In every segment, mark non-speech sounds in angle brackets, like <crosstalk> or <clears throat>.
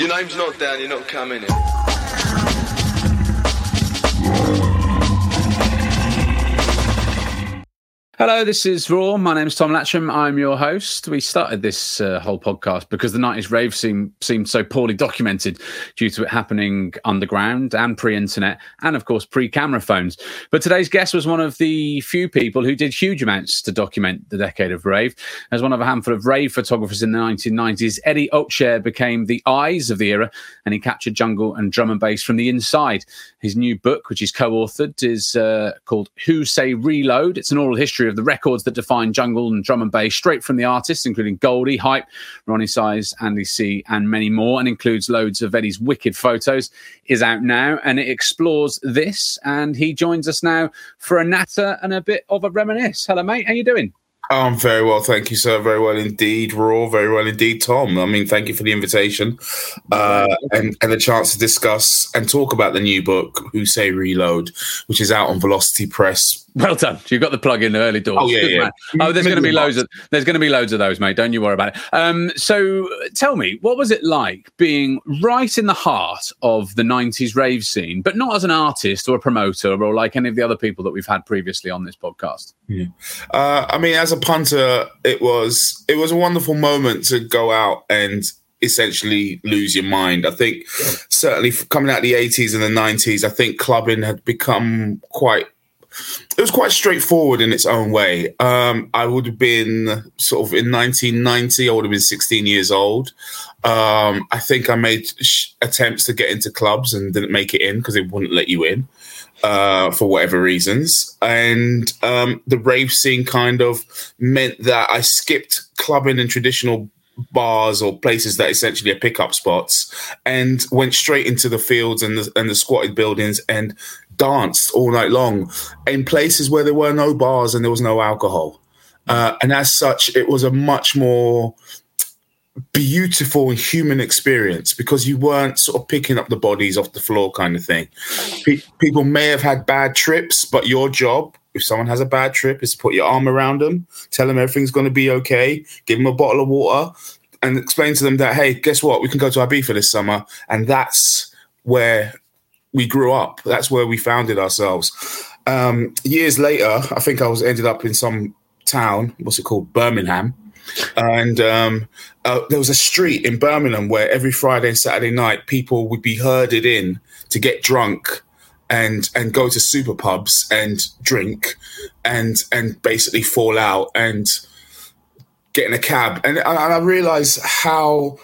Your name's not down, you're not coming in. Hello, this is Raw. My name is Tom Latcham. I'm your host. We started this uh, whole podcast because the 90s rave seemed, seemed so poorly documented due to it happening underground and pre internet and, of course, pre camera phones. But today's guest was one of the few people who did huge amounts to document the decade of rave. As one of a handful of rave photographers in the 1990s, Eddie Otchere became the eyes of the era and he captured jungle and drum and bass from the inside. His new book, which he's co authored, is uh, called Who Say Reload. It's an oral history of the records that define jungle and drum and bass, straight from the artists, including Goldie, Hype, Roni Size, Andy C, and many more, and includes loads of Eddie's wicked photos. Is out now, and it explores this. And he joins us now for a natter and a bit of a reminisce. Hello, mate. How you doing? I'm very well, thank you, sir. Very well indeed, Raw. Very well indeed, Tom. I mean, thank you for the invitation uh, and and the chance to discuss and talk about the new book, Who Say Reload, which is out on Velocity Press well done. You've got the plug in early doors. Oh yeah, Good yeah. man. Oh, there's going to be loads of there's going to be loads of those, mate. Don't you worry about it. Um, so tell me, what was it like being right in the heart of the '90s rave scene, but not as an artist or a promoter or like any of the other people that we've had previously on this podcast? Yeah. Uh, I mean, as a punter, it was it was a wonderful moment to go out and essentially lose your mind. I think certainly coming out of the 80s and the 90s, I think clubbing had become quite it was quite straightforward in its own way. Um, I would have been sort of in 1990. I would have been 16 years old. Um, I think I made sh- attempts to get into clubs and didn't make it in because they wouldn't let you in uh, for whatever reasons. And um, the rave scene kind of meant that I skipped clubbing and traditional bars or places that essentially are pickup spots and went straight into the fields and the, and the squatted buildings and danced all night long in places where there were no bars and there was no alcohol. Uh, and as such, it was a much more beautiful and human experience because you weren't sort of picking up the bodies off the floor kind of thing. Pe- people may have had bad trips, but your job, if someone has a bad trip, is to put your arm around them, tell them everything's going to be okay, give them a bottle of water, and explain to them that, hey, guess what? We can go to Ibiza this summer. And that's where we grew up. That's where we founded ourselves. Um, years later, I think I was ended up in some town. What's it called? Birmingham. And um, uh, there was a street in Birmingham where every Friday and Saturday night people would be herded in to get drunk and and go to super pubs and drink and and basically fall out and get in a cab. And, and I realized how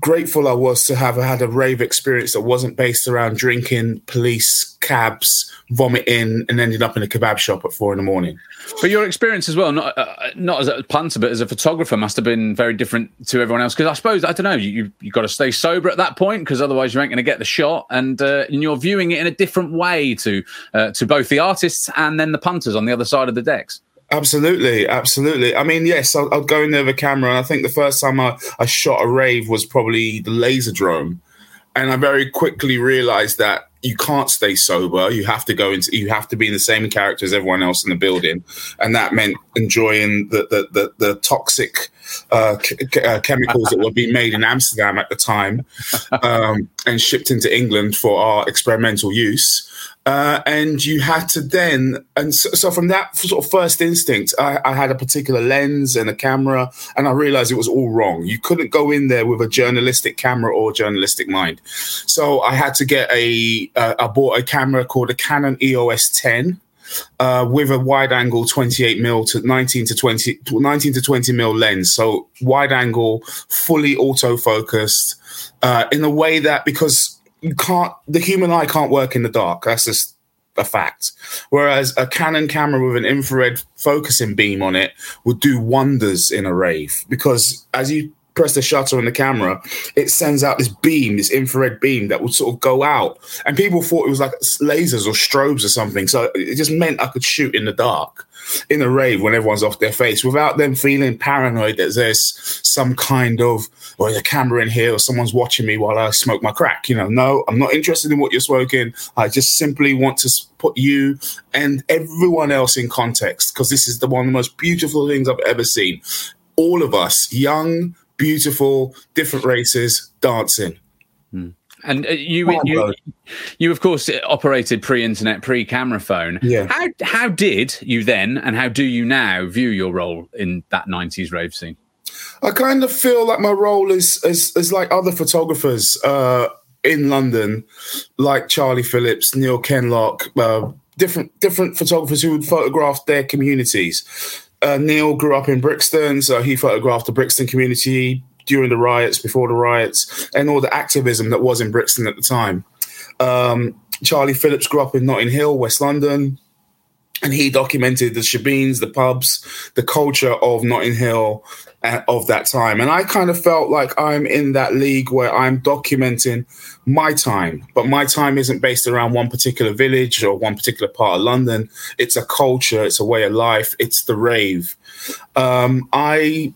grateful I was to have had a rave experience that wasn't based around drinking, police, cabs, vomiting, and ending up in a kebab shop at four in the morning. But your experience as well, not uh, not as a punter, but as a photographer, must have been very different to everyone else. Because I suppose I don't know, you you got to stay sober at that point, because otherwise you ain't going to get the shot, and uh, and you're viewing it in a different way to uh, to both the artists and then the punters on the other side of the decks. Absolutely, absolutely. I mean, yes, I'll, I'll, go in there with a camera, and I think the first time I, I shot a rave was probably the Laserdrome, and I very quickly realized that you can't stay sober. You have to go into, you have to be in the same character as everyone else in the building, and that meant enjoying the the the, the toxic uh, uh, chemicals that were being made in Amsterdam at the time, <laughs> um, and shipped into England for our experimental use. Uh, and you had to then, and so, so, from that sort of first instinct, I, I, had a particular lens and a camera, and I realized it was all wrong. You couldn't go in there with a journalistic camera or journalistic mind. So I had to get a. Uh, I bought a camera called a Canon EOS 10. Uh, with a wide angle 28 mil to 19 to 20 19 to 20 mil lens so wide angle fully auto focused uh, in a way that because you can't the human eye can't work in the dark. That's just a fact. Whereas a canon camera with an infrared focusing beam on it would do wonders in a rave because as you press the shutter on the camera it sends out this beam this infrared beam that would sort of go out. And people thought it was like lasers or strobes or something. So it just meant i could shoot in the dark in a rave when everyone's off their face without them feeling paranoid that there's some kind of or there's a camera in here or someone's watching me while I smoke my crack. You know, no, I'm not interested in what you're smoking. I just simply want to put you and everyone else in context because this is the one of the most beautiful things I've ever seen. All of us, young, beautiful, different races, dancing And uh, you, you, you, of course, operated pre-internet, pre-camera phone. Yeah. How how did you then, and how do you now view your role in that '90s rave scene? I kind of feel like my role is is, is like other photographers uh, in London, like Charlie Phillips, Neil Kenlock, uh, different different photographers who would photograph their communities. Uh, Neil grew up in Brixton, so he photographed the Brixton community during the riots, before the riots, and all the activism that was in Brixton at the time. Um, Charlie Phillips grew up in Notting Hill, West London, and he documented the shebeens, the pubs, the culture of Notting Hill uh, of that time. And I kind of felt like I'm in that league where I'm documenting my time, but my time isn't based around one particular village or one particular part of London. It's a culture, it's a way of life, it's the rave. Um, I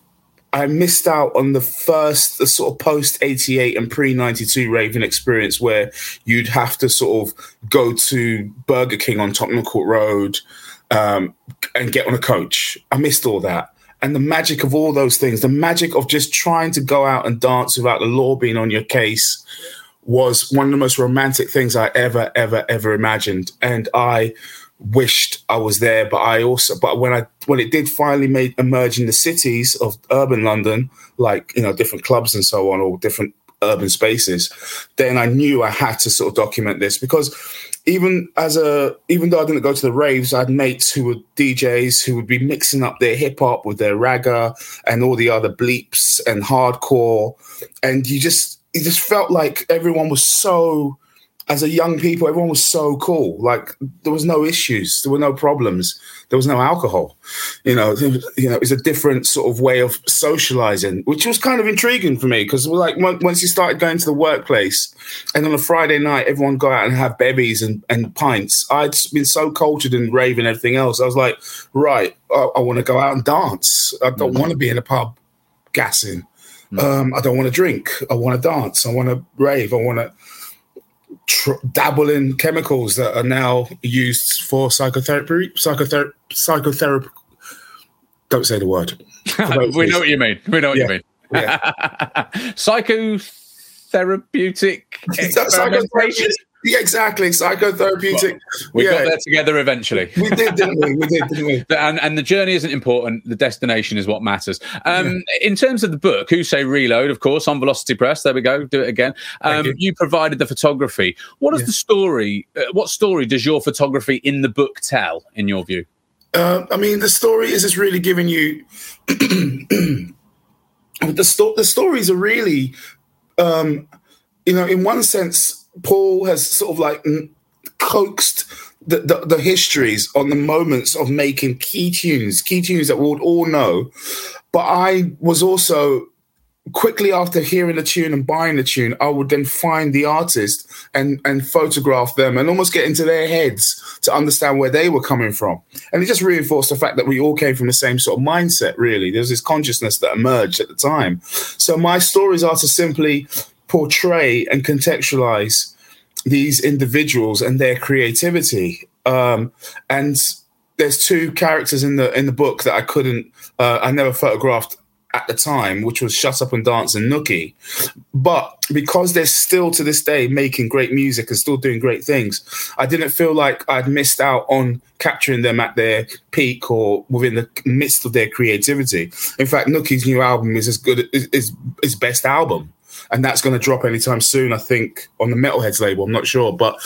I missed out on the first, the sort of post 88 and pre 92 raving experience where you'd have to sort of go to Burger King on Tottenham Court Road um, and get on a coach. I missed all that. And the magic of all those things, the magic of just trying to go out and dance without the law being on your case was one of the most romantic things I ever, ever, ever imagined. And I wished I was there, but I also but when I when it did finally made emerge in the cities of urban London, like you know different clubs and so on, or different urban spaces, then I knew I had to sort of document this because even as a even though I didn't go to the raves, I had mates who were DJs who would be mixing up their hip hop with their ragga and all the other bleeps and hardcore, and you just it just felt like everyone was so as a young people, everyone was so cool. Like there was no issues, there were no problems, there was no alcohol. You know, you know, it was a different sort of way of socializing, which was kind of intriguing for me because like once you started going to the workplace, and on a Friday night, everyone go out and have bevies and, and pints. I'd been so cultured and rave and everything else. I was like, right, I, I want to go out and dance. I don't mm-hmm. want to be in a pub gassing. Mm-hmm. Um, I don't want to drink. I want to dance. I want to rave. I want to tr- dabble in chemicals that are now used for psychotherapy. Psychotherapy. Psychotherapy. Don't say the word. <laughs> we know what you mean. We know what yeah. you mean. Yeah. <laughs> Psychotherapeutic experimentation. Yeah, exactly. Psychotherapeutic. Well, we yeah. got there together eventually. We did, didn't we? We did, didn't we? <laughs> and, and the journey isn't important. The destination is what matters. Um, yeah. In terms of the book, Who Say Reload, of course, on Velocity Press. There we go. Do it again. Um, you. you. provided the photography. What is yeah. the story? Uh, what story does your photography in the book tell, in your view? Uh, I mean, the story is just really giving you. <clears throat> the, sto- the stories are really, um, you know, in one sense, Paul has sort of like mm, coaxed the, the, the, histories on the moments of making key tunes, key tunes that we would all know. But I was also quickly after hearing the tune and buying the tune, I would then find the artist and and photograph them and almost get into their heads to understand where they were coming from. And it just reinforced the fact that we all came from the same sort of mindset, really. There's this consciousness that emerged at the time. So my stories are to simply portray and contextualize these individuals and their creativity. Um, and there's two characters in the in the book that I couldn't, uh, I never photographed at the time, which was Shut Up and Dance and Nookie. But because they're still to this day making great music and still doing great things, I didn't feel like I'd missed out on capturing them at their peak or within the midst of their creativity. In fact, Nookie's new album is as good as his best album and that's going to drop anytime soon. I think on the Metalheadz label. I'm not sure, but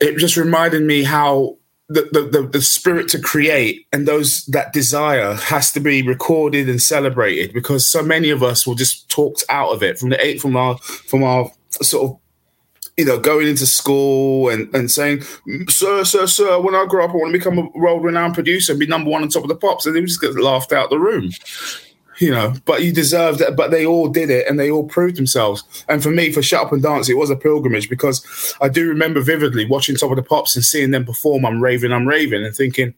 it just reminded me how the, the, the, the, spirit to create and those that desire has to be recorded and celebrated because so many of us were just talked out of it from the eight from our from our sort of you know going into school and, and saying sir sir sir when i grow up i want to become a world renowned producer and be number one on top of the pops and they just get laughed out the room you know, but you deserved it. But they all did it and they all proved themselves. And for me, for Shut Up and Dance, it was a pilgrimage because I do remember vividly watching Top of the Pops and seeing them perform I'm Raving, I'm Raving and thinking,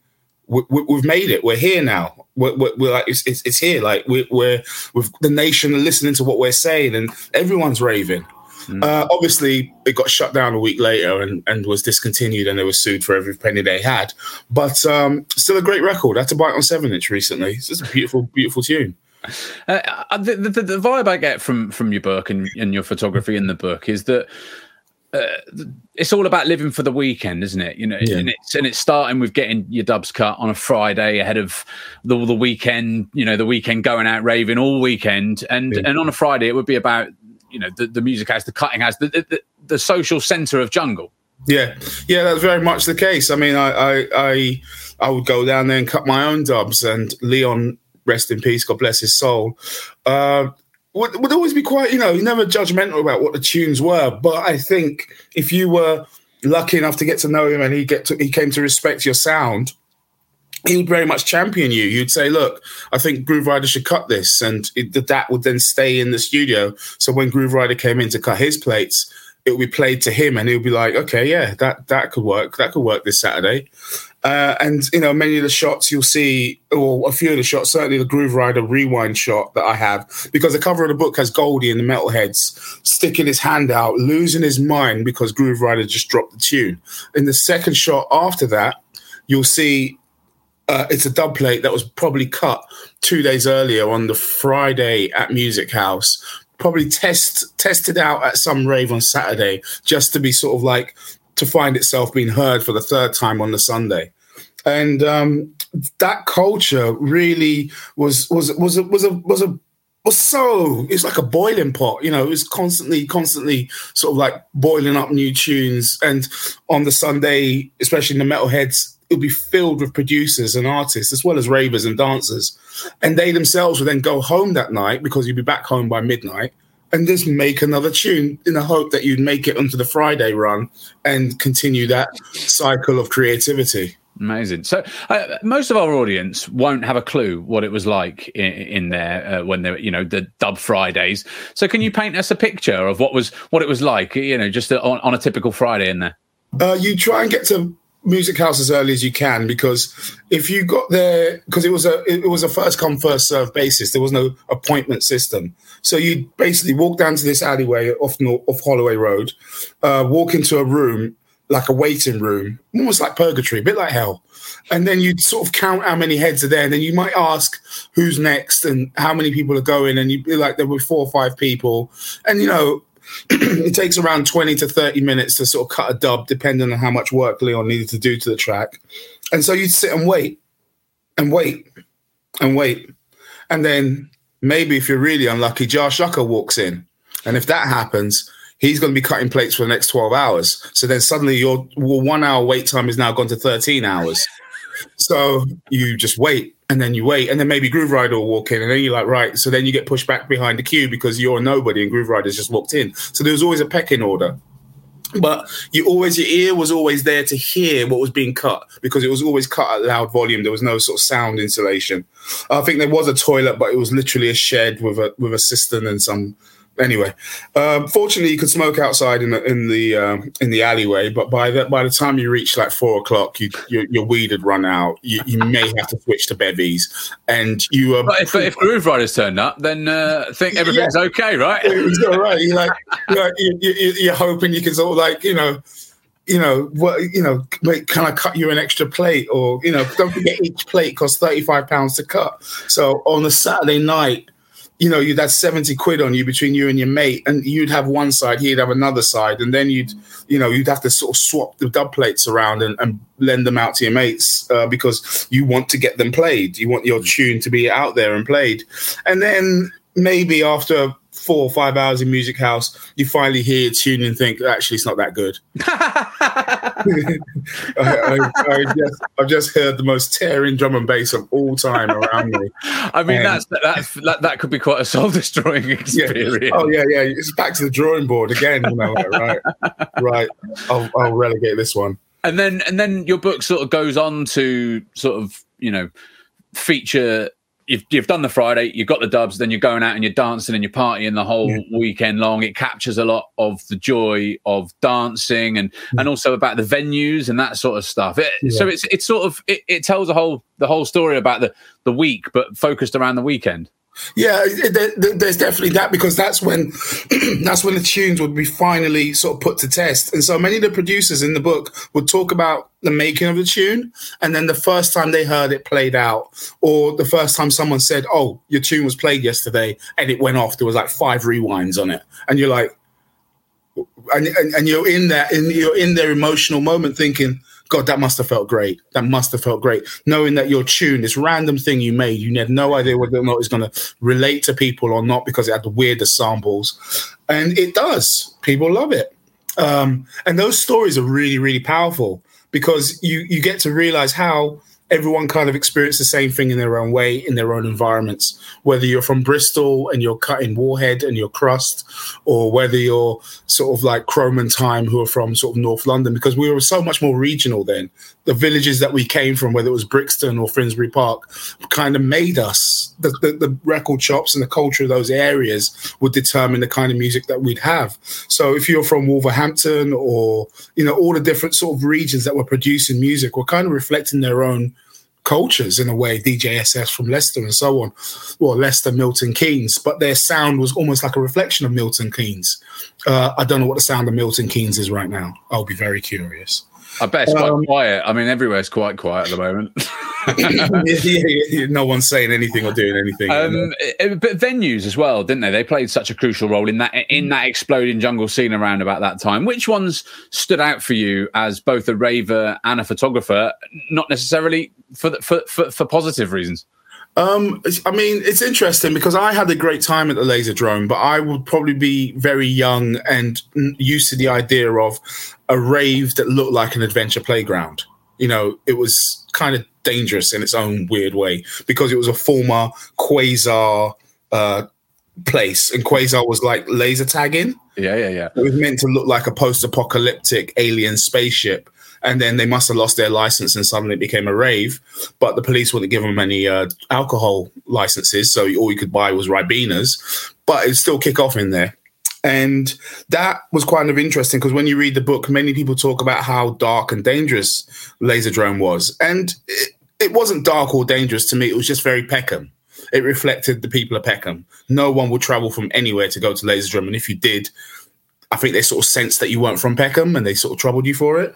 we, have made it. We're here now. We're, we're, we're like, it's, it's, it's, here. Like we're, we're with the nation listening to what we're saying and everyone's raving. Mm. Uh, obviously, it got shut down a week later and, and was discontinued, and they were sued for every penny they had. But um, still, a great record. I had to buy it on seven inch recently. It's just a beautiful, beautiful tune. Uh, the, the, the, vibe I get from from your book and, and your photography in the book is that uh, it's all about living for the weekend, isn't it? You know, yeah. and it's and it's starting with getting your dubs cut on a Friday ahead of the the weekend. You know, the weekend going out raving all weekend, and yeah. and on a Friday it would be about you know the, the music house, the cutting house, the the, the social centre of jungle. Yeah, yeah, that's very much the case. I mean, I, I, I, I would go down there and cut my own dubs, and Leon, rest in peace, God bless his soul, uh, would, would always be quite, you know, never judgmental about what the tunes were. But I think if you were lucky enough to get to know him and he get to, he came to respect your sound, he would very much champion you. You'd say, "Look, I think Grooverider should cut this," and it, that would then stay in the studio. So when Grooverider came in to cut his plates, it would be played to him, and he would be like, "Okay, yeah, that that could work. That could work this Saturday." Uh, and you know, many of the shots you'll see, or a few of the shots, certainly the Grooverider rewind shot that I have, because the cover of the book has Goldie and the Metalheadz sticking his hand out, losing his mind because Grooverider just dropped the tune. In the second shot after that, you'll see uh, it's a dub plate that was probably cut two days earlier on the Friday at Music House probably test tested out at some rave on Saturday just to be sort of like to find itself being heard for the third time on the Sunday. And um, that culture really was was was a, was a was a was so it's like a boiling pot you know it was constantly constantly sort of like boiling up new tunes and on the sunday especially in the metalheadz it would be filled with producers and artists as well as ravers and dancers and they themselves would then go home that night because you'd be back home by midnight and just make another tune in the hope that you'd make it onto the Friday run and continue that cycle of creativity. Amazing. So, uh, most of our audience won't have a clue what it was like in, in there uh, when they you know, the Dub Fridays. So, can you paint us a picture of what was what it was like, you know, just on, on a typical Friday in there? Uh, you try and get to music house as early as you can because if you got there because it was a it was a first come first serve basis. There was no appointment system. So you basically walk down to this alleyway off north, off Holloway Road uh, walk into a room like a waiting room almost like purgatory a bit like hell. And then you'd sort of count how many heads are there and then you might ask who's next and how many people are going and you'd be like there were four or five people. And you know <clears throat> it takes around 20 to 30 minutes to sort of cut a dub, depending on how much work Leon needed to do to the track. And so you'd sit and wait and wait and wait. And then maybe if you're really unlucky, Jah Shaka walks in. And if that happens, he's going to be cutting plates for the next 12 hours. So then suddenly your one hour wait time is now gone to 13 hours. So you just wait and then you wait, and then maybe Grooverider will walk in, and then you're like, right. So then you get pushed back behind the queue because you're nobody, and Grooverider's just walked in. So there was always a pecking order. But you always, your ear was always there to hear what was being cut because it was always cut at loud volume. There was no sort of sound insulation. I think there was a toilet, but it was literally a shed with a with a cistern and some anyway, um, fortunately, you could smoke outside in the in the um, in the alleyway. But by the by the time you reach like four o'clock, you, your, your weed had run out. You, you may have to switch to bevies, and you. Um, but if, if Grooverider's turned up, then uh, think everything's yeah. okay, right? It's all right. You're like, you're, like you, you, you're hoping you can sort of like you know you know, what you know, can I cut you an extra plate? Or, you know, don't forget each plate costs 35 pounds to cut. So on a Saturday night, you know, you'd have 70 quid on you between you and your mate, and you'd have one side, he'd have another side, and then you'd, you know, you'd have to sort of swap the dub plates around and, and lend them out to your mates uh, because you want to get them played. You want your tune to be out there and played. And then maybe after four or five hours in music house, you finally hear a tune and think, actually, it's not that good. <laughs> I, I, just, I've just heard the most tearing drum and bass of all time around me. <laughs> I mean, and, that's, that's that, that could be quite a soul destroying <laughs> experience. Yeah. Oh yeah, yeah. It's back to the drawing board again. You know, like, right, <laughs> right. I'll, I'll relegate this one. And then, and then your book sort of goes on to sort of, you know, feature you've, you've done the Friday, you've got the dubs, then you're going out and you're dancing and you're partying the whole yeah. weekend long. It captures a lot of the joy of dancing and yeah. and also about the venues and that sort of stuff. It, yeah. So it's it's sort of it, it tells the whole the whole story about the the week, but focused around the weekend. Yeah, there's definitely that because that's when <clears throat> that's when the tunes would be finally sort of put to test. And so many of the producers in the book would talk about the making of the tune, and then the first time they heard it played out, or the first time someone said, "Oh, your tune was played yesterday," and it went off. There was like five rewinds on it, and you're like, and, and, and you're in that, and you're in their emotional moment, thinking God, that must have felt great. That must have felt great. Knowing that your tune, this random thing you made, you had no idea whether or not it's going to relate to people or not because it had the weirdest samples. And it does. People love it. Um, and those stories are really, really powerful because you you get to realize how everyone kind of experiences the same thing in their own way in their own environments. Whether you're from Bristol and you're cutting Warhead and you're Krust, or whether you're sort of like Krome and Time who are from sort of North London, because we were so much more regional then. The villages that we came from, whether it was Brixton or Finsbury Park, kind of made us. The, the, the record shops and the culture of those areas would determine the kind of music that we'd have. So if you're from Wolverhampton or you know all the different sort of regions that were producing music were kind of reflecting their own cultures in a way, DJSS from Leicester and so on. Well, Leicester, Milton Keynes, but their sound was almost like a reflection of Milton Keynes. Uh, I don't know what the sound of Milton Keynes is right now. I'll be very curious. I bet it's quite um, quiet. I mean, everywhere's quite quiet at the moment. <laughs> <laughs> no one's saying anything or doing anything. Um, eh, but venues as well, didn't they? They played such a crucial role in that in that exploding jungle scene around about that time. Which ones stood out for you as both a raver and a photographer? Not necessarily for for for, for positive reasons. Um, I mean, it's interesting because I had a great time at the Laserdrome, but I would probably be very young and used to the idea of a rave that looked like an adventure playground. You know, it was kind of dangerous in its own weird way because it was a former quasar uh, place, and quasar was like laser tagging. Yeah, yeah, yeah. It was meant to look like a post-apocalyptic alien spaceship and then they must have lost their license and suddenly it became a rave. But the police wouldn't give them any uh, alcohol licenses, so all you could buy was Ribenas. But it still kick off in there. And that was kind of interesting because when you read the book, many people talk about how dark and dangerous Laserdrome was. And it, it wasn't dark or dangerous to me, it was just very Peckham. It reflected the people of Peckham. No one would travel from anywhere to go to Laserdrome. And if you did, I think they sort of sensed that you weren't from Peckham and they sort of troubled you for it.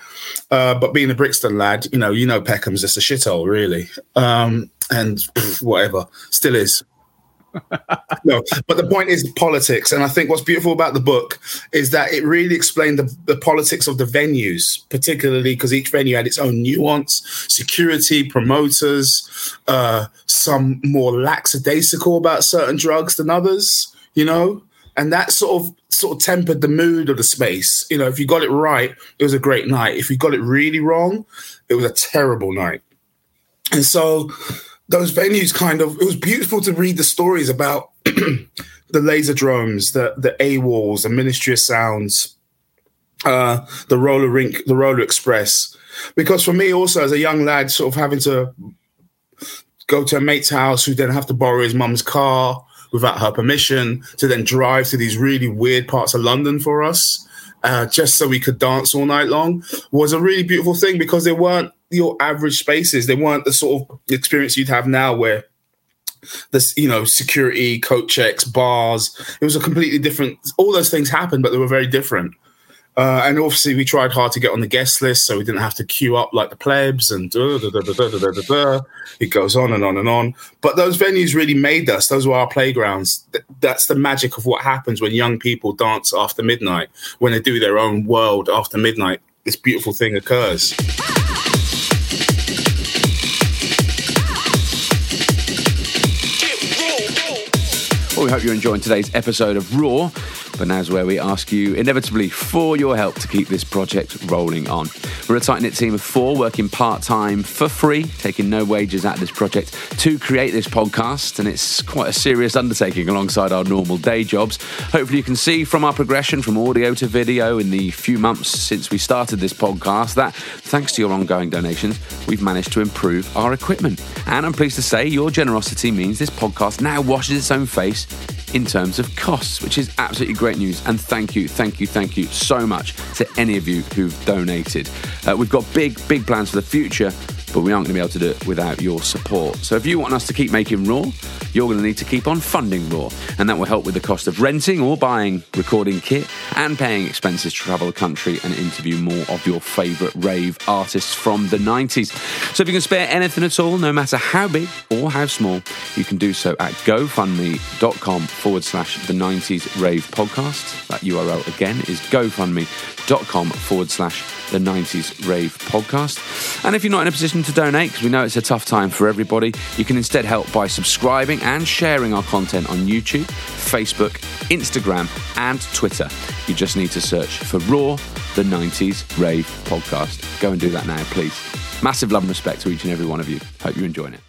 Uh, but being a Brixton lad, you know, you know Peckham's just a shithole, really. Um, and pff, whatever, still is. <laughs> no, but the point is politics. And I think what's beautiful about the book is that it really explained the, the politics of the venues, particularly because each venue had its own nuance, security, promoters, uh, some more lackadaisical about certain drugs than others, you know? and that sort of sort of tempered the mood of the space. You know, if you got it right, it was a great night. If you got it really wrong, it was a terrible night. And so those venues kind of it was beautiful to read the stories about <clears throat> the Laserdromes, the the AWOLs, the Ministry of Sounds, uh, the roller rink, the roller express. Because for me also as a young lad, sort of having to go to a mate's house who then have to borrow his mum's car without her permission to then drive to these really weird parts of London for us. Uh, just so we could dance all night long was a really beautiful thing because they weren't your average spaces. They weren't the sort of experience you'd have now where this, you know, security, coat checks, bars. It was a completely different. All those things happened, but they were very different. Uh, and obviously, we tried hard to get on the guest list, so we didn't have to queue up like the plebs and da, da, da, it goes on and on and on. But those venues really made us; those were our playgrounds. That's the magic of what happens when young people dance after midnight, when they do their own world after midnight. This beautiful thing occurs. Well, we hope you're enjoying today's episode of Raw. But now's where we ask you, inevitably, for your help to keep this project rolling on. We're a tight knit team of four working part time for free, taking no wages of this project to create this podcast. And it's quite a serious undertaking alongside our normal day jobs. Hopefully, you can see from our progression from audio to video in the few months since we started this podcast that thanks to your ongoing donations, we've managed to improve our equipment. And I'm pleased to say your generosity means this podcast now washes its own face in terms of costs, which is absolutely great news. And thank you, thank you, thank you so much to any of you who've donated. Uh, we've got big, big plans for the future. But we aren't going to be able to do it without your support. So if you want us to keep making Raw, you're going to need to keep on funding Raw, and that will help with the cost of renting or buying recording kit and paying expenses to travel the country and interview more of your favourite rave artists from the 90s. So if you can spare anything at all, no matter how big or how small, you can do so at gofundme.com forward slash the 90s rave podcast. That URL again is gofundme.com forward slash the 90s rave podcast. And if you're not in a position to donate, because we know it's a tough time for everybody, you can instead help by subscribing and sharing our content on YouTube, Facebook, Instagram, and Twitter. You just need to search for Raw, the 90s rave podcast. Go and do that now, please. Massive love and respect to each and every one of you. Hope you're enjoying it.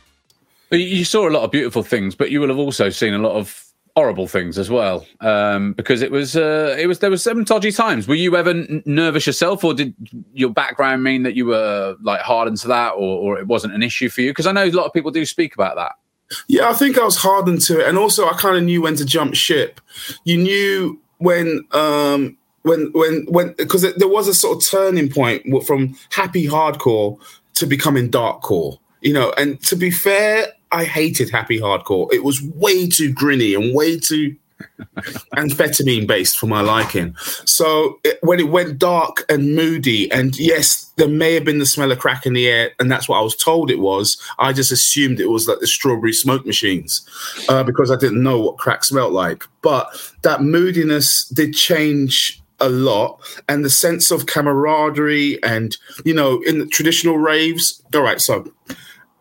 You saw a lot of beautiful things, but you will have also seen a lot of horrible things as well um, because it was uh, it was there were some dodgy times. Were you ever n- nervous yourself or did your background mean that you were like hardened to that or, or it wasn't an issue for you? Because i know a lot of people do speak about that. Yeah i think i was hardened to it and also i kind of knew when to jump ship. You knew when um when when when because there was a sort of turning point from happy hardcore to becoming darkcore you know and to be fair I hated happy hardcore. It was way too grinny and way too <laughs> amphetamine based for my liking. So it, when it went dark and moody, and yes, there may have been the smell of crack in the air, and that's what I was told it was. I just assumed it was like the strawberry smoke machines uh, because I didn't know what crack smelled like. But that moodiness did change a lot and the sense of camaraderie and you know in the traditional raves all right so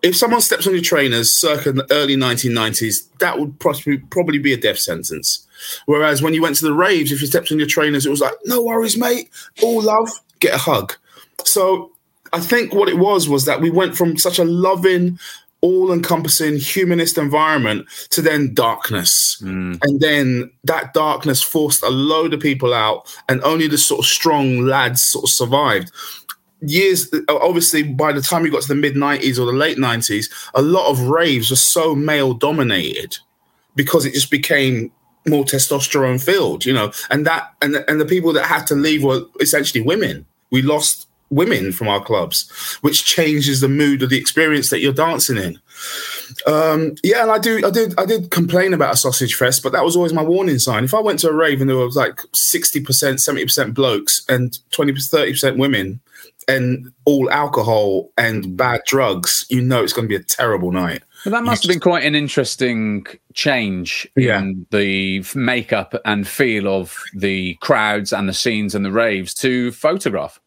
if someone steps on your trainers circa the early 1990s, that would possibly probably be a death sentence. Whereas when you went to the raves, if you stepped on your trainers, it was like, no worries, mate, all love, get a hug. So I think what it was was that we went from such a loving, all encompassing humanist environment to then darkness. Mm. And then that darkness forced a load of people out, and only the sort of strong lads sort of survived years obviously by the time you got to the mid 90s or the late 90s a lot of raves were so male dominated because it just became more testosterone filled you know? And that and and the people that had to leave were essentially women. We lost women from our clubs which changes the mood of the experience that you're dancing in. Um, yeah, and I do, I did, I did complain about a sausage fest, but that was always my warning sign. If I went to a rave and there was like sixty percent, seventy percent blokes and 20 30 percent women, and all alcohol and bad drugs, you know it's going to be a terrible night. Well, that must you have just... been quite an interesting change yeah. in the makeup and feel of the crowds and the scenes and the raves to photograph.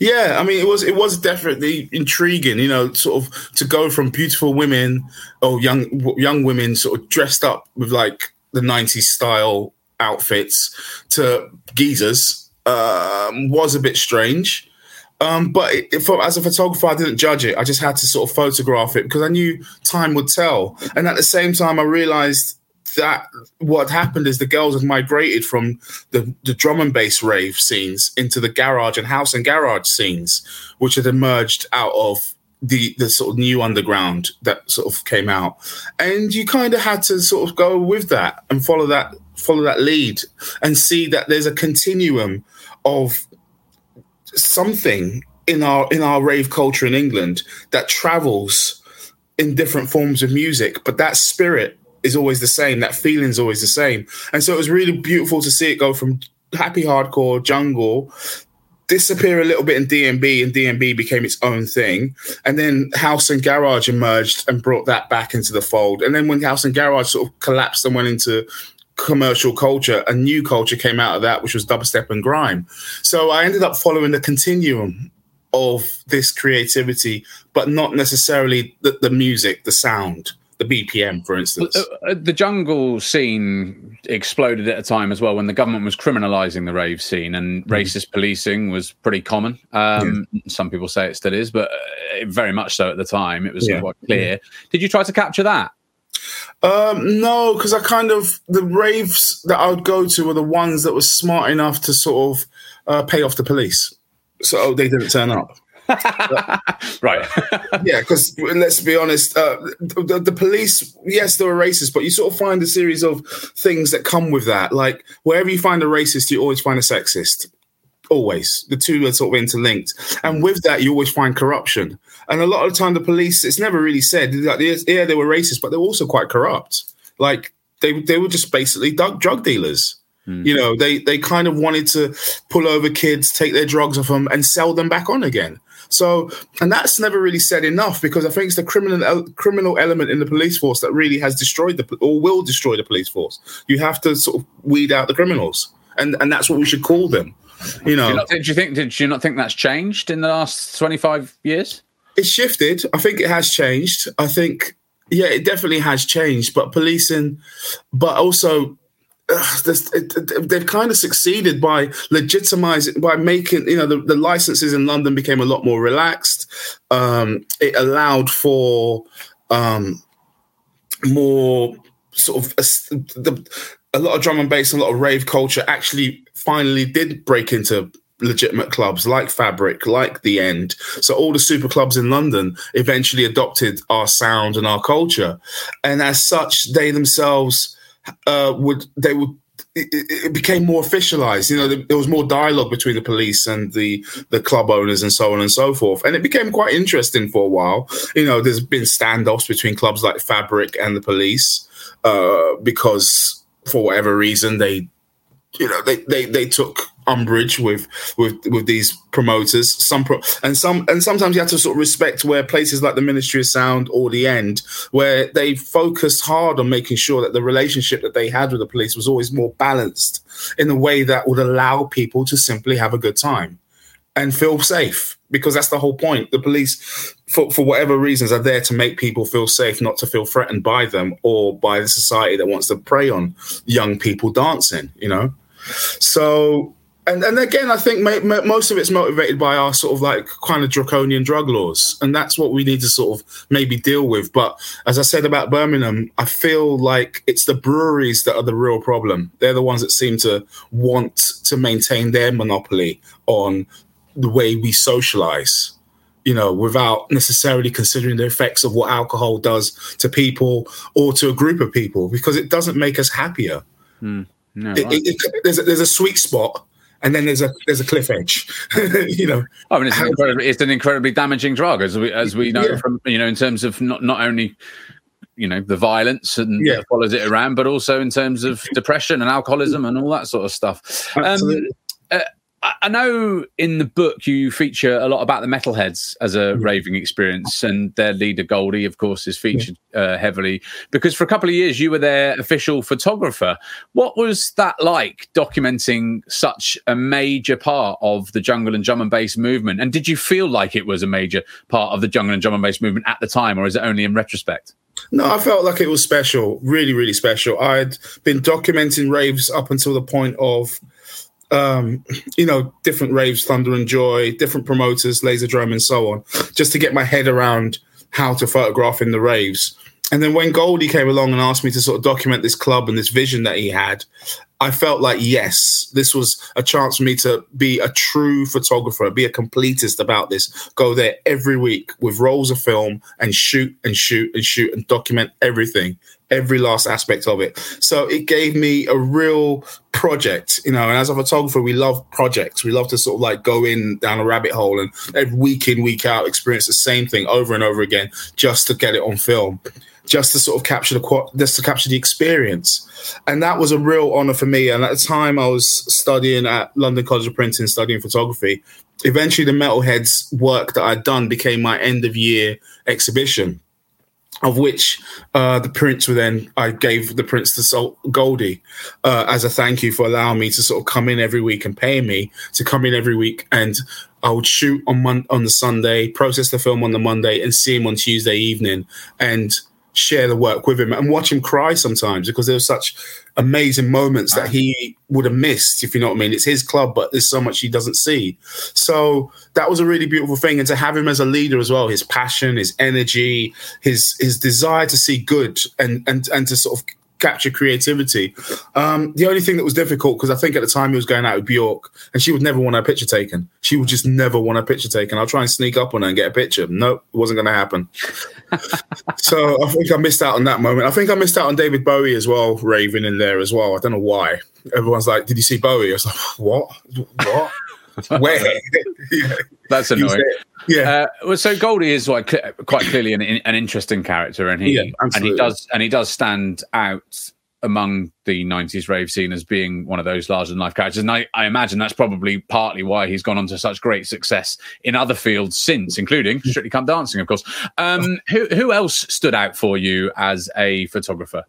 Yeah, I mean, it was it was definitely intriguing, you know, sort of to go from beautiful women or young young women sort of dressed up with like the '90s style outfits to geezers um, was a bit strange. Um, but it, as a photographer, I didn't judge it. I just had to sort of photograph it because I knew time would tell. And at the same time, I realized that what happened is the girls had migrated from the, the drum and bass rave scenes into the garage and house and garage scenes, which had emerged out of the the sort of new underground that sort of came out. And you kind of had to sort of go with that and follow that follow that lead and see that there's a continuum of something in our in our rave culture in England that travels in different forms of music, but that spirit is always the same. That feeling is always the same. And so it was really beautiful to see it go from happy hardcore jungle disappear a little bit in DNB and DNB became its own thing. And then House and Garage emerged and brought that back into the fold. And then when House and Garage sort of collapsed and went into commercial culture, a new culture came out of that, which was dubstep and grime. So I ended up following the continuum of this creativity, but not necessarily the, the music, the sound, the BPM, for instance. Uh, uh, the jungle scene exploded at a time as well when the government was criminalizing the rave scene and mm. racist policing was pretty common. Um, yeah. Some people say it still is, but uh, very much so at the time. It was yeah. quite clear. Yeah. Did you try to capture that? Um, no, because I kind of the raves that I would go to were the ones that were smart enough to sort of uh, pay off the police, so they didn't turn up. <laughs> right. <laughs> yeah, because let's be honest, uh, the, the, police, yes, they were racist, but you sort of find a series of things that come with that. Like wherever you find a racist, you always find a sexist. Always, the two are sort of interlinked, and with that, you always find corruption. And a lot of the time, the police, it's never really said, like, yeah, they were racist, but they were also quite corrupt. Like, they, they were just basically drug, drug dealers. Mm. You know, they, they kind of wanted to pull over kids, take their drugs off them, and sell them back on again. So, and that's never really said enough because I think it's the criminal criminal element in the police force that really has destroyed the or will destroy the police force. You have to sort of weed out the criminals, and and that's what we should call them. You know, do you, not, did you think? Did you not think that's changed in the last twenty five years? It's shifted. I think it has changed. I think, yeah, it definitely has changed. But policing, but also they've kind of succeeded by legitimizing by making you know the, the licenses in london became a lot more relaxed um, it allowed for um, more sort of a, the, a lot of drum and bass a lot of rave culture actually finally did break into legitimate clubs like Fabric, like The End. So all the super clubs in London eventually adopted our sound and our culture, and as such, they themselves uh, would they would it, it, became more officialized. You know, there, was more dialogue between the police and the the club owners and so on and so forth, and it became quite interesting for a while. You know, there's been standoffs between clubs like Fabric and the police uh, because for whatever reason they, you know, they they they took umbrage with with with these promoters. Some pro- and some and sometimes you have to sort of respect where places like the ministry of sound or the end where they focused hard on making sure that the relationship that they had with the police was always more balanced in a way that would allow people to simply have a good time and feel safe because that's the whole point. The police for, for whatever reasons are there to make people feel safe not to feel threatened by them or by the society that wants to prey on young people dancing you know so and and again, I think most of it's motivated by our sort of like kind of draconian drug laws, and that's what we need to sort of maybe deal with. But as I said about Birmingham, I feel like it's the breweries that are the real problem. They're the ones that seem to want to maintain their monopoly on the way we socialize. You know, without necessarily considering the effects of what alcohol does to people or to a group of people, because it doesn't make us happier. Mm. No, it, it, it, there's, a, there's a sweet spot and then there's a there's a cliff edge. <laughs> you know, I mean, it's an, incredibly, it's an incredibly damaging drug, as we as we know yeah. from you know in terms of not not only you know the violence and yeah. follows it around, but also in terms of depression and alcoholism and all that sort of stuff. Absolutely. Um, uh, I know in the book you feature a lot about the metalheadz as a mm-hmm. raving experience, and their leader Goldie, of course, is featured uh, heavily because for a couple of years you were their official photographer. What was that like documenting such a major part of the jungle and drum and bass movement? And did you feel like it was a major part of the jungle and drum and bass movement at the time, or is it only in retrospect? No, I felt like it was special, really, really special. I'd been documenting raves up until the point of um, you know, different raves, Thunder and Joy, different promoters, Laserdrome, and so on, just to get my head around how to photograph in the raves. And then when Goldie came along and asked me to sort of document this club and this vision that he had, I felt like, yes, this was a chance for me to be a true photographer, be a completist about this. Go there every week with rolls of film and shoot and shoot and shoot and document everything, every last aspect of it. So it gave me a real project, you know. And as a photographer, we love projects. We love to sort of like go in down a rabbit hole and every week in, week out, experience the same thing over and over again just to get it on film just to sort of capture the just to capture the experience. And that was a real honor for me. And at the time i was studying at london college of printing studying photography. Eventually the metalheadz work that i'd done became my end of year exhibition of which uh, the prints were then I gave the prints to Sol- Goldie uh, as a thank you for allowing me to sort of come in every week and paying me to come in every week. And I would shoot on mon- on the Sunday, process the film on the Monday, and see him on Tuesday evening. And share the work with him and watch him cry sometimes because there were such amazing moments that he would have missed, if you know what I mean. It's his club, but there's so much he doesn't see. So that was a really beautiful thing. And to have him as a leader as well, his passion, his energy, his his desire to see good and and and to sort of capture creativity. Um, the only thing that was difficult because I think at the time he was going out with Bjork, and she would never want her picture taken. She would just never want her picture taken. I'll try and sneak up on her and get a picture. No, nope, it wasn't going to happen. <laughs> so I think I missed out on that moment. I think I missed out on David Bowie as well, raving in there as well. I don't know why. Everyone's like, "Did you see Bowie?" I was like, "What? What?" <laughs> Where? yeah. That's annoying. Yeah. Uh, well, so Goldie is like quite clearly an, an interesting character, and he yeah, and he does and he does stand out among the 90s rave scene as being one of those larger than life characters. And I, I, imagine that's probably partly why he's gone on to such great success in other fields since, including Strictly Come Dancing, of course. Um, who, who else stood out for you as a photographer?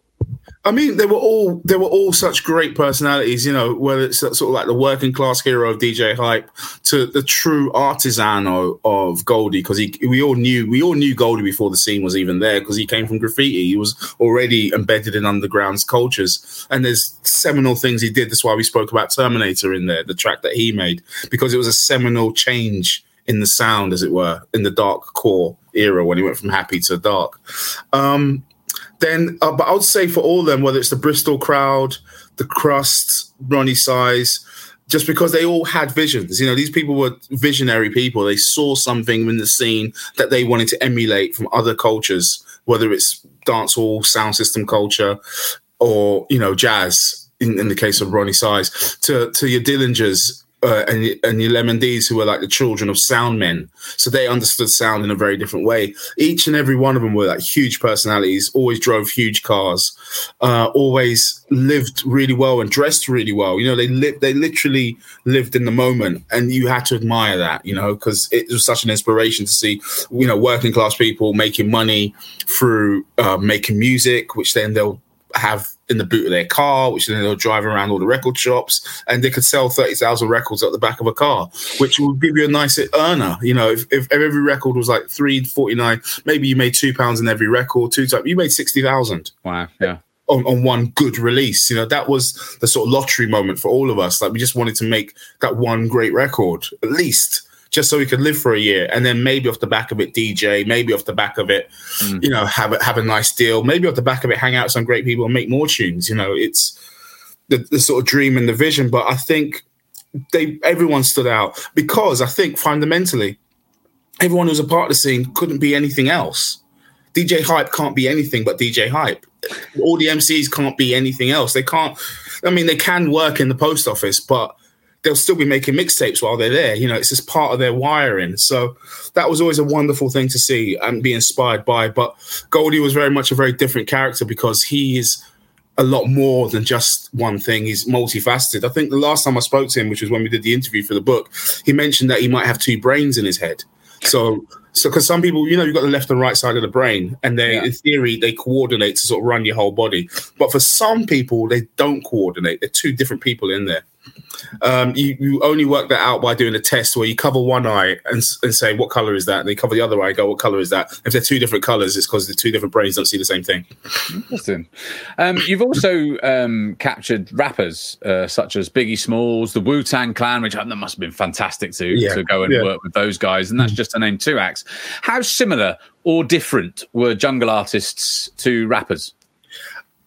I mean, they were all they were all such great personalities. You know, whether it's sort of like the working class hero of DJ Hype to the true artisan of, Goldie, because he we all knew we all knew Goldie before the scene was even there, because he came from graffiti. He was already embedded in underground's cultures, and there's seminal things he did. That's why we spoke about Terminator in there, the track that he made, because it was a seminal change in the sound, as it were, in the dark core era when he went from happy to dark. Um, then, uh, but I would say for all of them, whether it's the Bristol crowd, the Krust, Roni Size, just because they all had visions. You know, these people were visionary people. They saw something in the scene that they wanted to emulate from other cultures, whether it's dancehall, sound system culture, or you know, jazz. In, in the case of Roni Size, to to your Dillinjas uh, and, and Lemon D's, who were like the children of sound men. So they understood sound in a very different way. Each and every one of them were like huge personalities, always drove huge cars, uh, always lived really well and dressed really well. You know, they lived, they literally lived in the moment, and you had to admire that, you know, because it was such an inspiration to see, you know, working class people making money through uh, making music, which then they'll have in the boot of their car, which then they'll drive around all the record shops, and they could sell thirty thousand records at the back of a car, which would give you a nice earner. You know, if, if every record was like three forty nine, maybe you made two pounds in every record, two times you made sixty thousand. Wow, yeah. On, on one good release, you know that was the sort of lottery moment for all of us. Like we just wanted to make that one great record, at least just so we could live for a year, and then maybe off the back of it, DJ, maybe off the back of it, mm. you know, have a, have a nice deal, maybe off the back of it, hang out with some great people and make more tunes. You know, it's the, the sort of dream and the vision. But I think they everyone stood out because I think fundamentally, everyone who's a part of the scene couldn't be anything else. DJ Hype can't be anything but DJ Hype. All the MCs can't be anything else. They can't. I mean, they can work in the post office, but they'll still be making mixtapes while they're there. You know, it's just part of their wiring. So that was always a wonderful thing to see and be inspired by. But Goldie was very much a very different character because he is a lot more than just one thing. He's multifaceted. I think the last time I spoke to him, which was when we did the interview for the book, he mentioned that he might have two brains in his head. So so, because some people, you know, you've got the left and right side of the brain, and they, yeah. in theory, they coordinate to sort of run your whole body. But for some people, they don't coordinate. They're two different people in there. Um, you, you only work that out by doing a test where you cover one eye and, and say what color is that, and they cover the other eye, and go what color is that. If they're two different colors, it's because the two different brains don't see the same thing. Interesting. Um, you've also um, captured rappers uh, such as Biggie Smalls, the Wu Tang Clan, which that must have been fantastic to yeah. to go and yeah. work with those guys, and that's just to name two acts. How similar or different were jungle artists to rappers?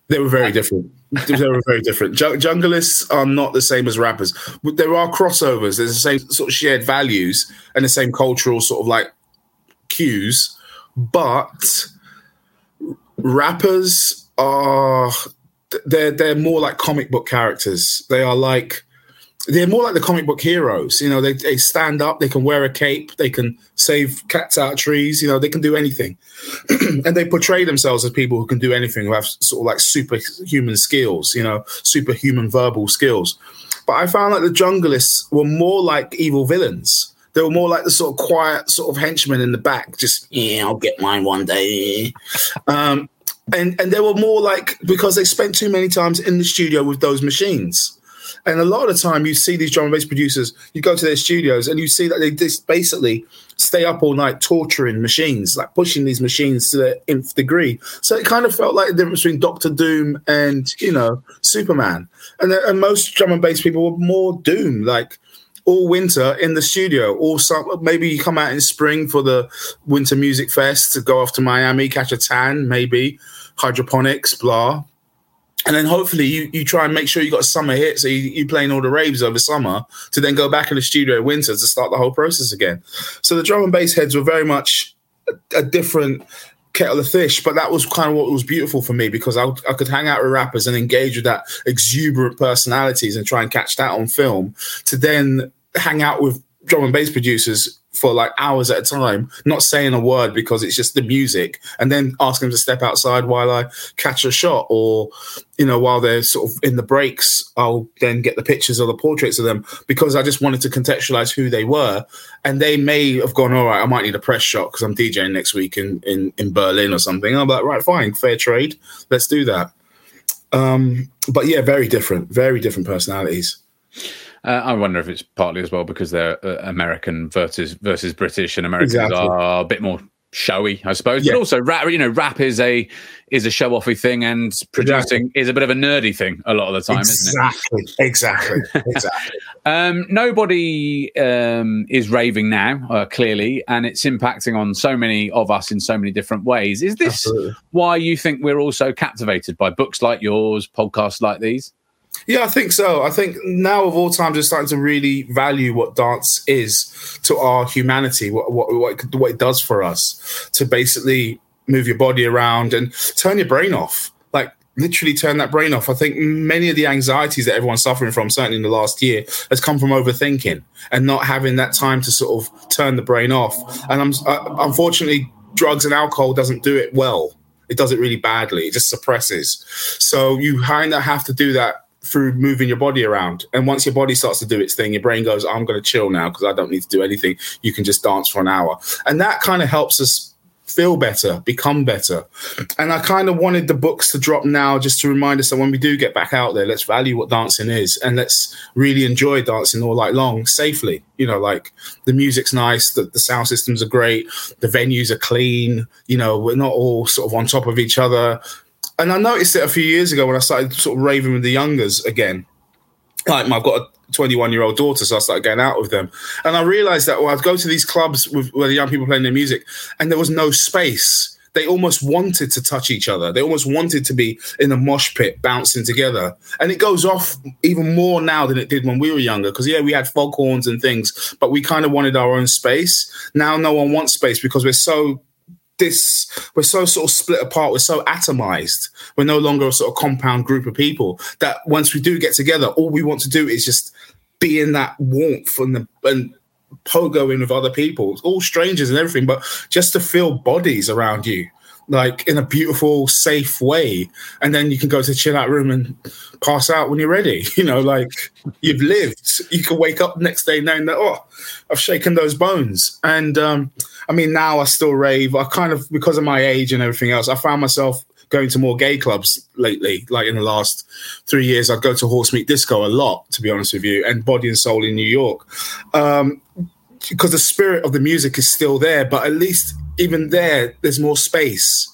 They were very different. they were very different. Jungleists are not the same as rappers. There are crossovers. There's the same sort of shared values and the same cultural sort of like cues, but rappers are they're they're more like comic book characters. They are like they're more like the comic book heroes. You know, they, they stand up, they can wear a cape, they can save cats out of trees, you know, they can do anything. <clears throat> and they portray themselves as people who can do anything, who have sort of like superhuman skills, you know, superhuman verbal skills. But I found like the jungleists were more like evil villains. They were more like the sort of quiet sort of henchmen in the back, just, yeah, I'll get mine one day. Um, and, and they were more like, because they spent too many times in the studio with those machines and a lot of the time, you see these drum and bass producers, you go to their studios and you see that they just basically stay up all night torturing machines, like pushing these machines to the nth degree. So it kind of felt like the difference between Doctor Doom and, you know, Superman. And, uh, and most drum and bass people were more Doom, like all winter in the studio, or maybe you come out in spring for the Winter Music Fest to go off to Miami, catch a tan, maybe hydroponics, blah and then hopefully you, you try and make sure you got a summer hit, so you, you playing all the raves over summer to then go back in the studio in winter to start the whole process again. So the drum and bass heads were very much a, a different kettle of fish, but that was kind of what was beautiful for me because I, I could hang out with rappers and engage with that exuberant personalities and try and catch that on film to then hang out with drum and bass producers for like hours at a time, not saying a word because it's just the music, and then ask them to step outside while I catch a shot, or you know, while they're sort of in the breaks, I'll then get the pictures or the portraits of them because I just wanted to contextualize who they were, and they may have gone, all right, I might need a press shot because I'm DJing next week in in in Berlin or something. I'm like, right, fine, fair trade, let's do that. Um, but yeah, very different, very different personalities. Uh, I wonder if it's partly as well because they're uh, American versus versus British, and Americans exactly. are a bit more showy, I suppose. Yeah. But also, rap, you know, rap is a is a show offy thing, and producing exactly. is a bit of a nerdy thing a lot of the time, exactly. isn't it? Exactly, <laughs> exactly. um, nobody um, is raving now, uh, clearly, and it's impacting on so many of us in so many different ways. Is this Absolutely. why you think we're also captivated by books like yours, podcasts like these? Yeah, I think so. I think now of all times, we're starting to really value what dance is to our humanity, what what what, what it does for us, to basically move your body around and turn your brain off. Like literally turn that brain off. I think many of the anxieties that everyone's suffering from, certainly in the last year, has come from overthinking and not having that time to sort of turn the brain off. And I'm uh, unfortunately, drugs and alcohol doesn't do it well. It does it really badly. It just suppresses. So you kind of have to do that through moving your body around. And once your body starts to do its thing, your brain goes, I'm going to chill now because I don't need to do anything. You can just dance for an hour. And that kind of helps us feel better, become better. And I kind of wanted the books to drop now just to remind us that when we do get back out there, let's value what dancing is and let's really enjoy dancing all night long safely. You know, like the music's nice, the, the sound systems are great, the venues are clean, you know, we're not all sort of on top of each other and I noticed it a few years ago when I started sort of raving with the youngers again. Like I've got a 21 year old daughter, so I started going out with them, and I realized that well, I'd go to these clubs with where the young people playing their music, and there was no space. They almost wanted to touch each other. They almost wanted to be in a mosh pit, bouncing together. And it goes off even more now than it did when we were younger. Because yeah, we had foghorns and things, but we kind of wanted our own space. Now no one wants space because we're so this we're so sort of split apart we're so atomized we're no longer a sort of compound group of people that once we do get together all we want to do is just be in that warmth and the, and pogoing with other people all strangers and everything but just to feel bodies around you like in a beautiful, safe way. And then you can go to the chill out room and pass out when you're ready. <laughs> You know, like you've lived. You can wake up next day knowing that, oh, I've shaken those bones. And um, I mean, now I still rave. I kind of, because of my age and everything else, I found myself going to more gay clubs lately. Like in the last three years, I'd go to Horse Meat Disco a lot, to be honest with you, and Body and Soul in New York. Um, because the spirit of the music is still there, but at least even there, there's more space.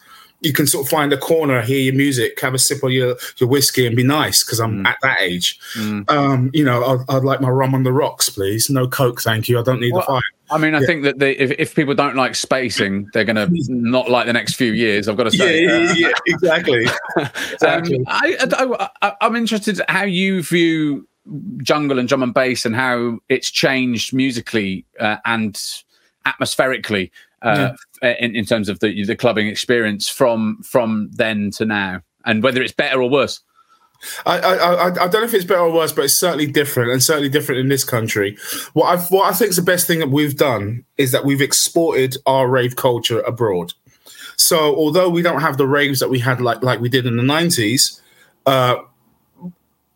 You can sort of find a corner, hear your music, have a sip of your, your whiskey, and be nice because I'm mm. at that age. Mm. Um, you know, I'd, I'd, like my rum on the rocks, please. No coke, thank you. I don't need well, the fire. I mean, I yeah. think that they, if, if people don't like spacing, they're going <laughs> to not like the next few years. I've got to say. Yeah, yeah, yeah exactly. <laughs> exactly. Um, I, I, I'm interested how you view jungle and drum and bass and how it's changed musically uh, and atmospherically uh, yeah. in, in terms of the the clubbing experience from from then to now, and whether it's better or worse. I, I, I don't know if it's better or worse, but it's certainly different, and certainly different in this country. What I what I think is the best thing that we've done is that we've exported our rave culture abroad. So although we don't have the raves that we had like like we did in the nineties, uh,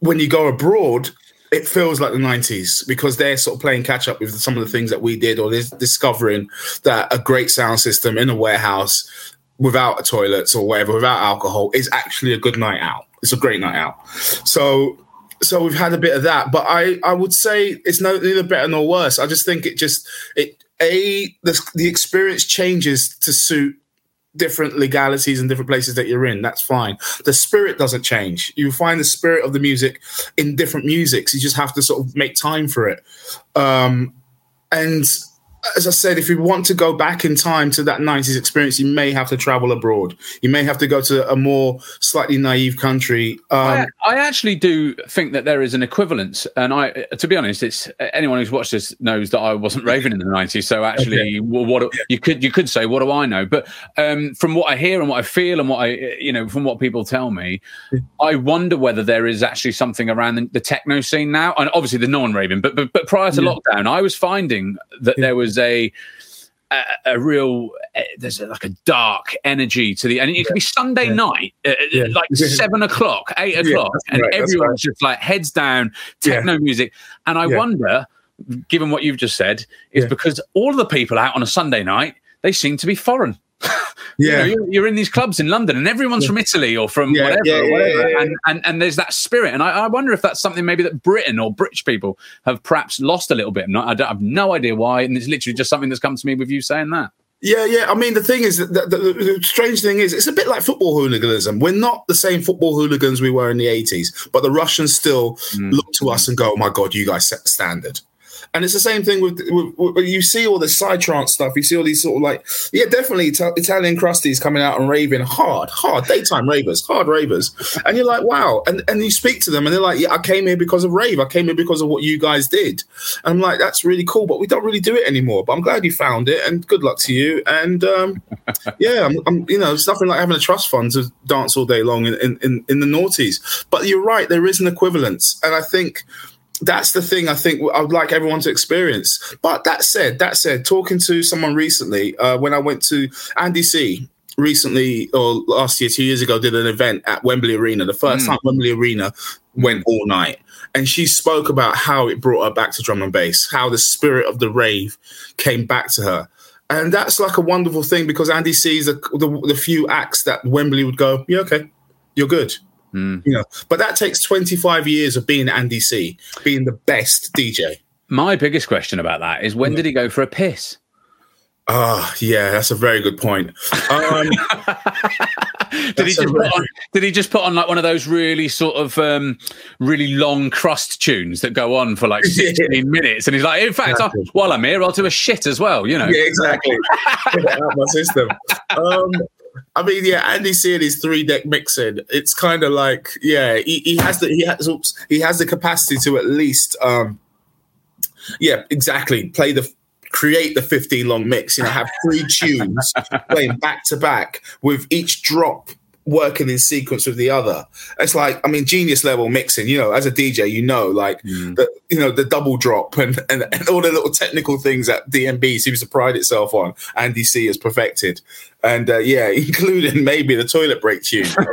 when you go abroad, it feels like the 90s because they're sort of playing catch up with some of the things that we did or they're discovering that a great sound system in a warehouse without toilets or whatever without alcohol is actually a good night out. It's a great night out. So so we've had a bit of that but i i would say it's no, neither better nor worse. I just think it just it a the, the experience changes to suit different legalities and different places that you're in. That's fine. The spirit doesn't change. You find the spirit of the music in different musics. You just have to sort of make time for it. Um, and as I said, if you want to go back in time to that 90s experience, you may have to travel abroad. You may have to go to a more slightly naive country. Um, I, I, actually do think that there is an equivalence. And I, to be honest, it's anyone who's watched this knows that I wasn't raving in the 90s. So actually, okay. what you could you could say, what do I know? But um, from what I hear and what I feel and what I, you know, from what people tell me, I wonder whether there is actually something around the, the techno scene now. And obviously, the non raving, but, but, but prior to yeah. lockdown, I was finding that yeah. there was a a, a real uh, there's a, like a dark energy to the and it could be Sunday yeah. night uh, yeah. like <laughs> seven o'clock eight o'clock and right, everyone's right. just like heads down techno music and I wonder given what you've just said is because all of the people out on a Sunday night they seem to be foreign yeah, you are in these clubs in London, and everyone's yeah. from Italy or from yeah, whatever, yeah, whatever. And, and and there's that spirit, and I, I, wonder if that's something maybe that Britain or British people have perhaps lost a little bit. Not, I, don't, I have no idea why, and it's literally just something that's come to me with you saying that. Yeah, yeah. I mean, the thing is, that the, the, the, strange thing is, it's a bit like football hooliganism. We're not the same football hooligans we were in the 80s, but the Russians still mm. look to us and go, oh my God, you guys set the standard. And it's the same thing with, with, with, you see all this trance stuff. You see all these sort of like, yeah, definitely Italian crusties coming out and raving hard, hard daytime ravers, hard ravers. And you're like, wow. And and you speak to them and they're like, yeah, I came here because of rave. I came here because of what you guys did. And I'm like, that's really cool, but we don't really do it anymore. But I'm glad you found it and good luck to you. And um, <laughs> yeah, I'm, I'm, you know, it's nothing like having a trust fund to dance all day long in, in, in the noughties. But you're right, there is an equivalence. And I think that's the thing I think I would like everyone to experience. But that said, that said, talking to someone recently, uh, when I went to Andy C recently or last year, two years ago, did an event at Wembley Arena. The first mm. time Wembley Arena went all night. And she spoke about how it brought her back to drum and bass, how the spirit of the rave came back to her. And that's like a wonderful thing because Andy C's the, the, the few acts that Wembley would go, yeah, okay, you're good. Mm. You know, but that takes 25 years of being Andy C, being the best DJ. My biggest question about that is when did he go for a piss? Ah, yeah, that's a very good point. Um, <laughs> did he just put on, did he just put on like one of those really sort of um, really long Krust tunes that go on for like <laughs> 16 yeah. minutes? And he's like, in fact, while I'm here, I'll do a shit as well, you know? Yeah, exactly. <laughs> out my system. Um, I mean, yeah, Andy seeing his three deck mixing, it's kind of like, yeah, he, he, has the he has oops, he has the capacity to at least, um, yeah, exactly, play the create the 15 long mix. You know, have three tunes <laughs> playing back to back with each drop working in sequence with the other. It's like, I mean, genius level mixing. You know, as a DJ, you know, like mm. the you know the double drop and, and, and all the little technical things that DnB seems to pride itself on. Andy C has perfected, and uh, yeah, <laughs> including maybe the toilet break tune. <laughs>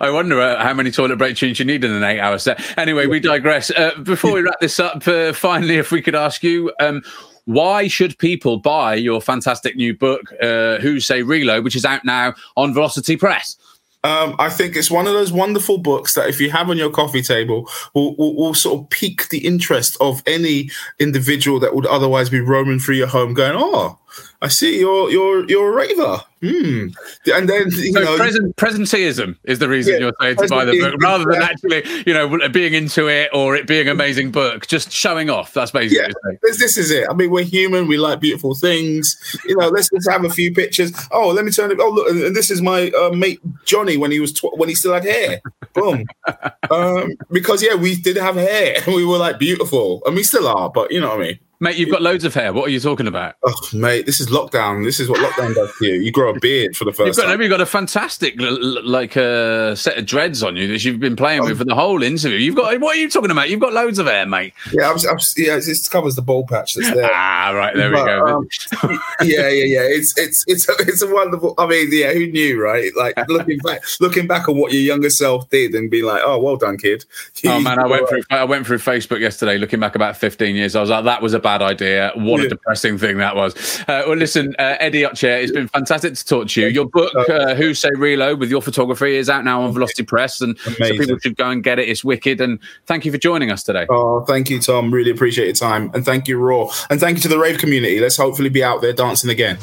I wonder uh, how many toilet break tunes you need in an eight-hour set. Anyway, we digress. Uh, before we wrap this up, uh, finally, if we could ask you. Um, why should people buy your fantastic new book, uh, Who Say Reload, which is out now on Velocity Press? Um, I think it's one of those wonderful books that if you have on your coffee table will, will, will, sort of pique the interest of any individual that would otherwise be roaming through your home going, oh, I see you're you're you're a raver. Hmm. And then you so know, present, presenteeism is the reason yeah, you're saying to buy the book, rather than actually, you know, being into it or it being an amazing book. Just showing off. That's basically. Yeah, this, this, is it. I mean, we're human. We like beautiful things. You know, let's just have a few pictures. Oh, let me turn it. Oh, look, and this is my uh, mate Johnny when he was tw- when he still had hair. Boom. <laughs> um, because yeah, we did have hair and <laughs> we were like beautiful, and we still are. But you know what I mean. Mate, you've got loads of hair. What are you talking about? Oh, mate, this is lockdown. This is what lockdown does to you. You grow a beard for the 1st you've got, time. You've got a fantastic, like, uh, set of dreads on you that you've been playing oh. with for the whole interview. You've got. What are you talking about? You've got loads of hair, mate. Yeah, I'm, I'm, yeah. It covers the bald patch that's there. <laughs> ah, right. There but, we go. Um, <laughs> yeah, yeah, yeah. It's it's it's a, it's a wonderful. I mean, yeah. Who knew, right? Like looking back, <laughs> looking back on what your younger self did, and being like, oh, well done, kid. oh man, I went through. I went through Facebook yesterday, looking back about 15 years. I was like, that was a bad idea what yeah. a depressing thing that was. Uh, well, listen, uh, Eddie Otchere, it's been fantastic to talk to you. Your book, uh, Who Say Reload, with your photography, is out now on Velocity Press, and so people should go and get it. It's wicked. And thank you for joining us today. Oh, thank you, Tom. Really appreciate your time, and thank you, Raw, and thank you to the rave community. Let's hopefully be out there dancing again.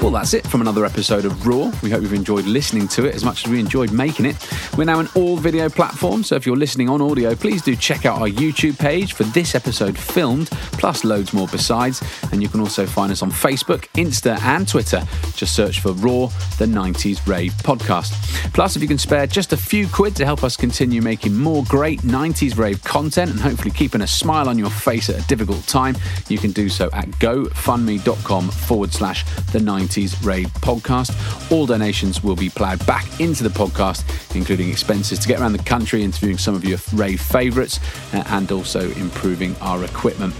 Well, that's it from another episode of Raw. We hope you've enjoyed listening to it as much as we enjoyed making it. We're now an all video platform, so if you're listening on audio, please do check out our YouTube page for this episode filmed, plus loads more besides. And you can also find us on Facebook, Insta, and Twitter. Just search for Raw, the 90s Rave podcast. Plus, if you can spare just a few quid to help us continue making more great 90s Rave content and hopefully keeping a smile on your face at a difficult time, you can do so at gofundme.com forward slash the 90s Rave podcast. All donations will be ploughed back into the podcast, including expenses to get around the country interviewing some of your rave favourites uh, and also improving our equipment.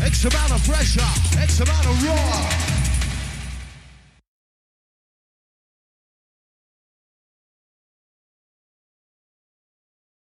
X amount of pressure, X amount of raw.